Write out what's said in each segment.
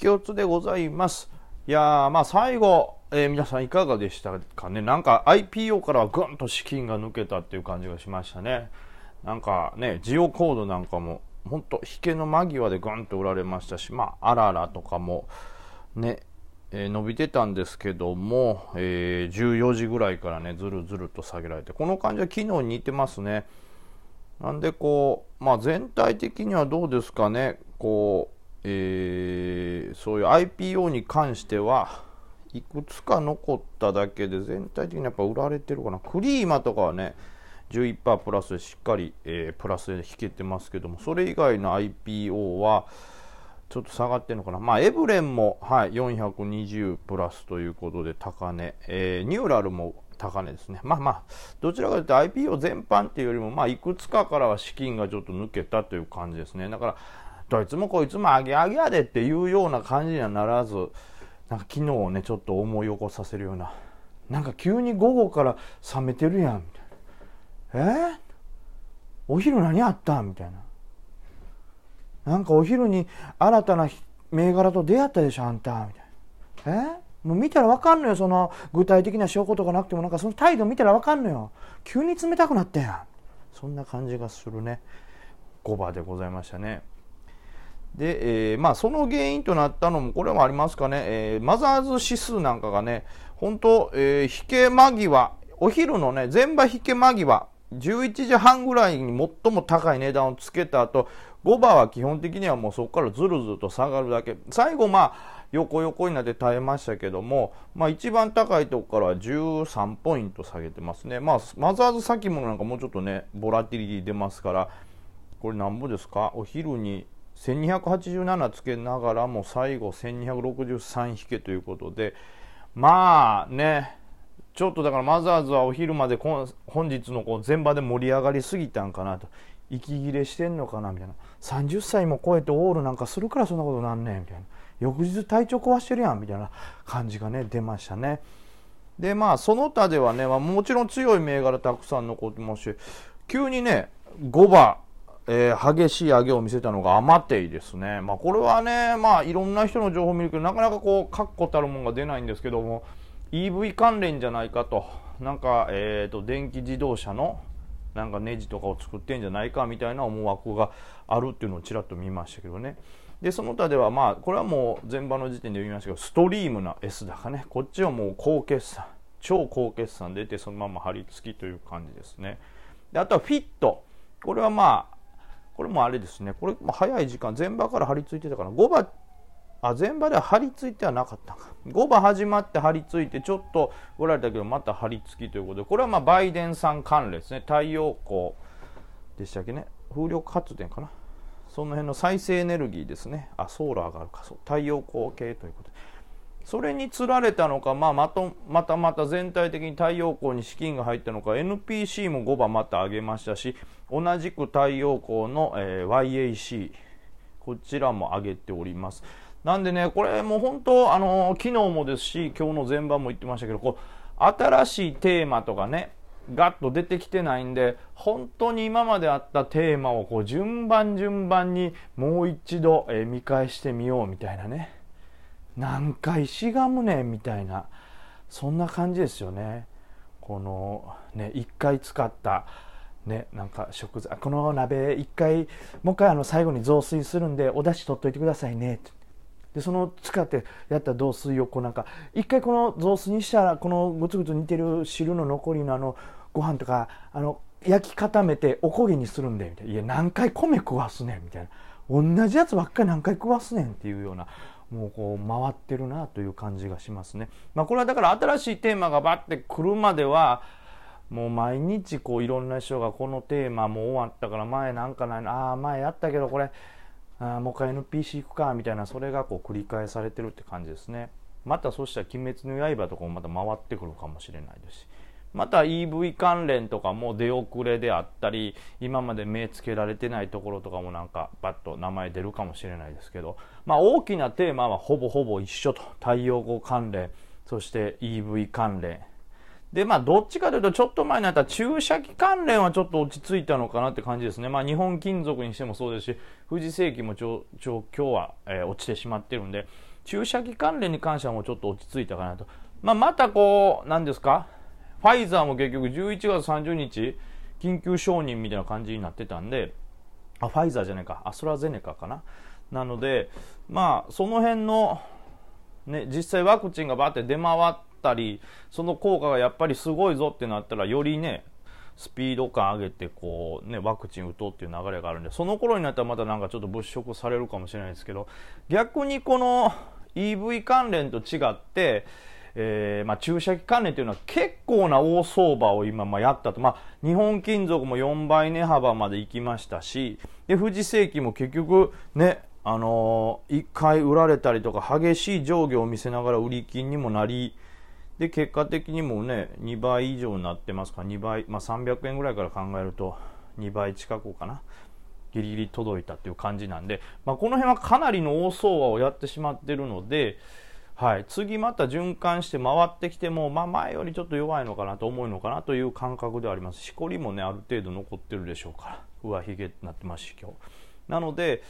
きおつでございます。いやー、まあ最後、えー、皆さんいかがでしたかね？なんか IPO からはぐんと資金が抜けたっていう感じがしましたね。なんかね、ジオコードなんかも、ほんと、引けの間際でぐんと売られましたし、まあ、あららとかも、ね、えー、伸びてたんですけども、えー、14時ぐらいからね、ずるずると下げられて、この感じは昨日に似てますね。なんでこう、まあ全体的にはどうですかね、こう、えー、そういう IPO に関してはいくつか残っただけで全体的にやっぱ売られてるかなクリーマとかはね11%プラスでしっかり、えー、プラスで引けてますけどもそれ以外の IPO はちょっと下がってるのかな、まあ、エブレンも、はい、420プラスということで高値、えー、ニューラルも高値ですね。まあまあ、どちらかというと IPO 全般っていうよりも、まあ、いくつかからは資金がちょっと抜けたという感じですね。だから、どいつもこいつもあげあげやでっていうような感じにはならず、なんか昨日をね、ちょっと思い起こさせるような、なんか急に午後から冷めてるやん、みたいな。え？ー、お昼何あった？みたいな。なんかお昼に新たな銘柄と出会ったでしょ、あんた、みたいな。え？ー、もう見たらわかんのよ、その具体的な証拠とかなくても、なんかその態度見たらわかんのよ。急に冷たくなったやん。そんな感じがするね。5番でございましたね。で、えー、まあ、その原因となったのも、これもありますかね、えー、マザーズ指数なんかがね、本当、えー、引け間際、お昼のね、全場引け間際、11時半ぐらいに最も高い値段をつけた後、5番は基本的にはもうそこからずるずると下がるだけ。最後まあ、横横になって耐えましたけども、まあ一番高いとこから13ポイント下げてますね。まあ、マザーズ先物なんかもうちょっとね、ボラティリティ出ますから、これなんぼですか？お昼に1287つけながらも最後1263引けということでまあねちょっとだからマザーズはお昼まで本日のこう前場で盛り上がりすぎたんかなと。息切れしてんのかなみたいな。30歳も超えてオールなんかするからそんなことなんねんみたいな。翌日体調壊してるやんみたいな感じがね出ましたね。でまあその他ではね、まあ、もちろん強い銘柄たくさん残ってますし急にね5番えー、激しい上げを見せたのがアマテイですね。まあ、これはね、まあ、いろんな人の情報を見るけど、なかなかこう、確固たるものが出ないんですけども、EV 関連じゃないかと、なんか、えっ、ー、と、電気自動車の、なんかネジとかを作ってんじゃないかみたいな思惑があるっていうのをちらっと見ましたけどね。で、その他では、まあ、これはもう前場の時点で言いましたけど、ストリームな S 高ね。こっちはもう高決算、超高決算出て、そのまま張り付きという感じですね。で、あとはフィット。これはまあ、これもあれですね、これも早い時間、前場から張り付いてたから、5番、あ、前場では張り付いてはなかったか。5番始まって張り付いて、ちょっとおられたけど、また張り付きということで、これはまバイデンさん関連ですね。太陽光でしたっけね。風力発電かな。その辺の再生エネルギーですね。あ、ソーラーがあるか、そう。太陽光系ということで。それにつられたのか、まあ、まとまたまた全体的に太陽光に資金が入ったのか NPC も5番また上げましたし同じく太陽光の、えー、YAC こちらも上げております。なんでねこれもう本当あの昨日もですし今日の前番も言ってましたけどこう新しいテーマとかねガッと出てきてないんで本当に今まであったテーマをこう順番順番にもう一度、えー、見返してみようみたいなね。何回しがむねみたいなそんな感じですよね。このね1回使ったねなんか食材この鍋1回もう一回あの最後に雑炊するんでお出汁取っといてくださいね。ってでその使ってやった雑炊をこうなんか一回この雑炊にしたらこのぐつぐつ煮てる汁の残りのあのご飯とかあの焼き固めておこげにするんでみたいな。いや何回米食わすねんみたいな。同じやつばっかり何回食わすねんっていうようなもうこう回ってるなという感じがしますね。まあ、これはだから新しいテーマがバッて来るまではもう毎日こういろんな人がこのテーマもう終わったから前なんかないああ前やったけどこれあもう一回 NPC 行くかみたいなそれがこう繰り返されてるって感じですね。またそしたら「鬼滅の刃」とかもまた回ってくるかもしれないですし。また EV 関連とかも出遅れであったり今まで目つけられてないところとかもなんかバッと名前出るかもしれないですけど、まあ、大きなテーマはほぼほぼ一緒と。太陽光関連そして EV 関連。でまあどっちかというとちょっと前になった注射器関連はちょっと落ち着いたのかなって感じですね。まあ日本金属にしてもそうですし富士世紀もちょちょ今日は、えー、落ちてしまってるんで注射器関連に関してはもうちょっと落ち着いたかなと。まあ、またこう、何ですか？ファイザーも結局11月30日、緊急承認みたいな感じになってたんで、あ、ファイザーじゃないか、アストラゼネカかな。なので、まあ、その辺の、ね、実際ワクチンがバーって出回ったり、その効果がやっぱりすごいぞってなったら、よりね、スピード感上げてこう、ね、ワクチン打とうっていう流れがあるんでその頃になったらまたなんかちょっと物色されるかもしれないですけど逆にこの EV 関連と違って、えー、まあ、注射器関連というのは結構な大相場を今まやったと、まあ、日本金属も4倍値幅まで行きましたしで富士世紀も結局ねあのー、1回売られたりとか激しい上下を見せながら売り金にもなりで結果的にもね2倍以上になってますか。ら2倍、まあ、300円ぐらいから考えると2倍近くかな。ギリギリ届いたっていう感じなんで、まあ、この辺はかなりの大相場をやってしまってるので、はい、次また循環して回ってきても、まあ、前よりちょっと弱いのかなと思うのかなという感覚ではあります。しこりもねある程度残ってるでしょうから。上髭になってますし今日。なので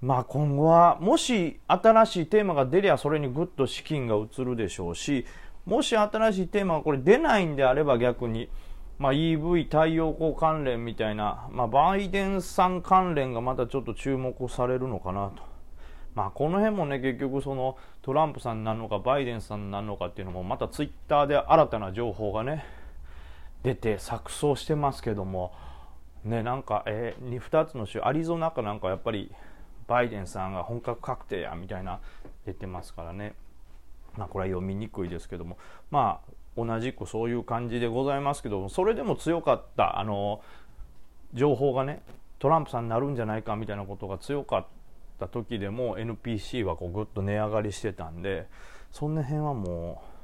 まあ今後はもし新しいテーマが出りゃそれにぐっと資金が移るでしょうしもし新しいテーマがこれ出ないんであれば逆に、まあ、EV 太陽光関連みたいな、まあ、バイデンさん関連がまたちょっと注目されるのかなと。まあ、この辺もね結局そのトランプさんなのかバイデンさんなのかっていうのもまたツイッターで新たな情報がね出て錯綜してますけどもねなんか、えー、2つの州アリゾナかなんかやっぱりバイデンさんが本格確定やみたいな出てますからね。まあ、これは読みにくいですけども、まあ、同じくそういう感じでございますけども、それでも強かった、あの、情報がね、トランプさんになるんじゃないかみたいなことが強かった時でも NPC はこうぐっと値上がりしてたんで、その辺はもう、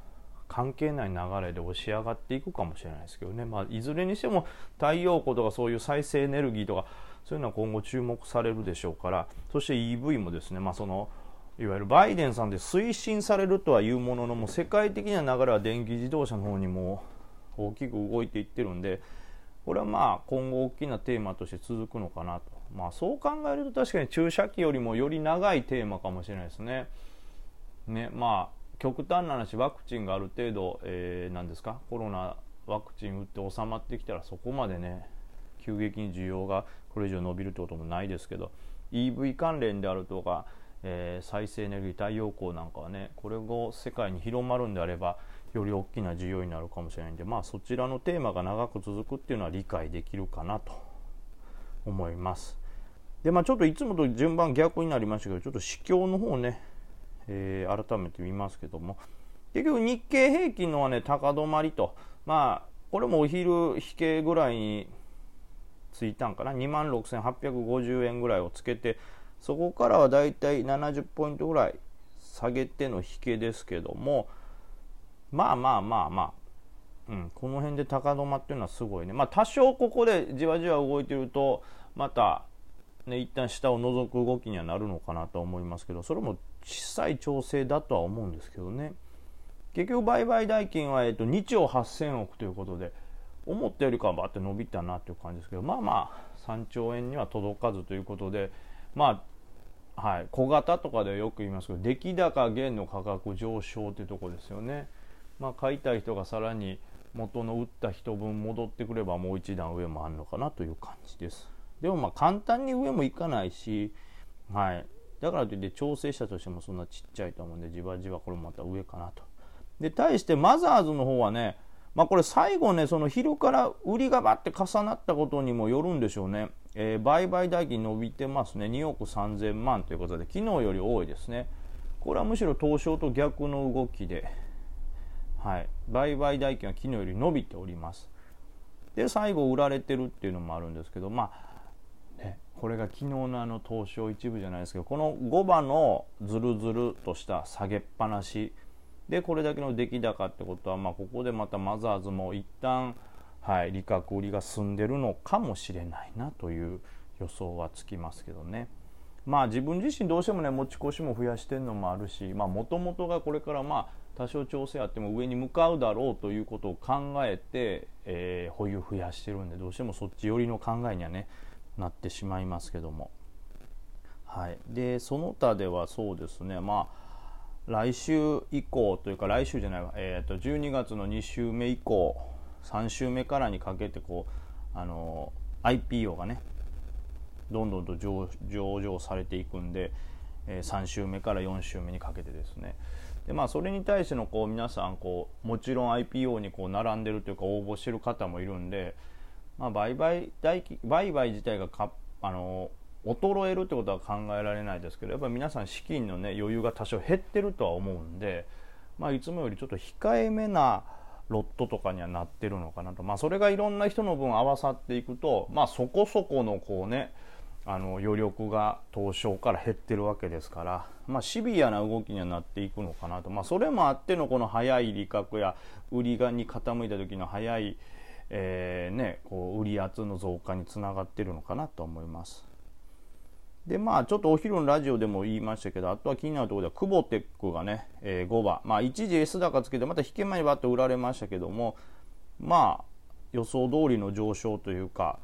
関係ない流れで押し上がっていくかもしれないですけどね、まあ、いずれにしても太陽光とかそういう再生エネルギーとかそういうのは今後注目されるでしょうから。そして EV もですね、まあ、そのいわゆるバイデンさんで推進されるとはいうもののも世界的な流れは電気自動車の方にも大きく動いていってるんでこれはまあ今後大きなテーマとして続くのかなと、まあ、そう考えると確かに注射器よりもより長いテーマかもしれないですね。ねまあ極端な話ワクチンがある程度、えー、ですか？コロナワクチン打って収まってきたらそこまでね急激に需要がこれ以上伸びるってこともないですけど EV 関連であるとかえー、再生エネルギー太陽光なんかはねこれが世界に広まるんであればより大きな需要になるかもしれないんでまあそちらのテーマが長く続くっていうのは理解できるかなと思いますでまあちょっといつもと順番逆になりましたけどちょっと市況の方ね、えー、改めて見ますけども。結局日経平均のはね高止まりと。まあこれもお昼引けぐらいについたんかな。2万6850円ぐらいをつけてそこからはだいたい70ポイントぐらい下げての引けですけども。まあまあまあまあ、うん、この辺で高止まっていうのはすごいね。まあ多少ここでじわじわ動いてるとまたね一旦下を覗く動きにはなるのかなと思いますけどそれも小さい調整だとは思うんですけどね。結局売買代金は、えっと、2兆8000億ということで思ったよりかはバって伸びたなという感じですけどまあまあ3兆円には届かずということでまあはい、小型とかでよく言いますけど出来高減の価格上昇っていうとこですよね、まあ、買いたい人がさらに元の売った人分戻ってくればもう一段上もあるのかなという感じです。でもまあ簡単に上もいかないし、はい、だからといって調整したとしてもそんなちっちゃいと思うんでじわじわこれもまた上かなと。で対してマザーズの方はねまあ、これ最後ねその昼から売りがばって重なったことにもよるんでしょうね。えー、売買代金伸びてますね。2億3000万ということで昨日より多いですね。これはむしろ東証と逆の動きで、はい、売買代金は昨日より伸びております。で最後売られてるっていうのもあるんですけどまあ、ね、これが昨日のあの東証一部じゃないですけどこの5番のずるずるとした下げっぱなしでこれだけの出来高ってことは、まあ、ここでまたマザーズも一旦はい、利確売りが進んでるのかもしれないなという予想はつきますけどね。まあ自分自身どうしてもね持ち越しも増やしてるのもあるしもともとがこれからまあ多少調整あっても上に向かうだろうということを考えて、えー、保有増やしてるんでどうしてもそっち寄りの考えにはねなってしまいますけども。はい。でその他ではそうですね。まあ来週以降というか来週じゃないわ、えー、と12月の2週目以降3週目からにかけてこうあの IPO がねどんどんと上場されていくんで、えー、3週目から4週目にかけてですね。でまあそれに対してのこう皆さんこうもちろん IPO にこう並んでるというか応募してる方もいるんで、まあ、売買代金売買自体がかあの衰えるってことは考えられないですけどやっぱり皆さん資金の、ね、余裕が多少減ってるとは思うんで、まあ、いつもよりちょっと控えめなロットとかにはなってるのかなと、まあ、それがいろんな人の分合わさっていくと、まあ、そこそこのこうねあの余力が東証から減ってるわけですから、まあ、シビアな動きにはなっていくのかなと、まあ、それもあってのこの早い利確や売りがに傾いた時の早い、えーね、こう売り圧の増加につながってるのかなと思います。でまあちょっとお昼のラジオでも言いましたけどあとは気になるところではクボテックがね、えー、5番まあ一時 S 高つけてまた引け前にバッと売られましたけどもまあ予想通りの上昇というか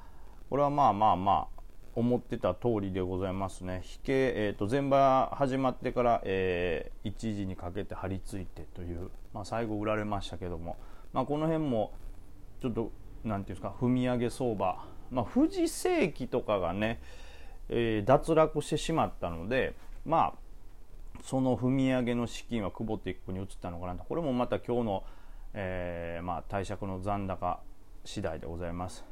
これはまあまあまあ思ってた通りでございますね引け、えーと、前場始まってから、えー、1時にかけて張り付いてという、まあ、最後売られましたけども、まあ、この辺もちょっと何ていうんですか踏み上げ相場、まあ、富士世紀とかがねえー、脱落してしまったので、まあ、その踏み上げの資金は久保テックに移ったのかなとこれもまた今日の、えー、まあ、貸借の残高次第でございます。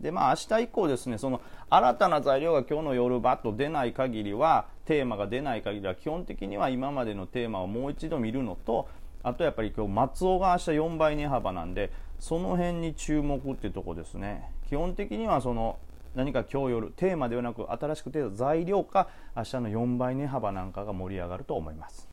でまあ明日以降ですねその新たな材料が今日の夜バッと出ない限りはテーマが出ない限りは基本的には今までのテーマをもう一度見るのとあとやっぱり今日松尾が明日4倍値幅なんでその辺に注目っていうとこですね。基本的にはその何か今日夜テーマではなく新しく出た材料か明日の4倍値幅なんかが盛り上がると思います。